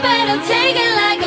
better take it like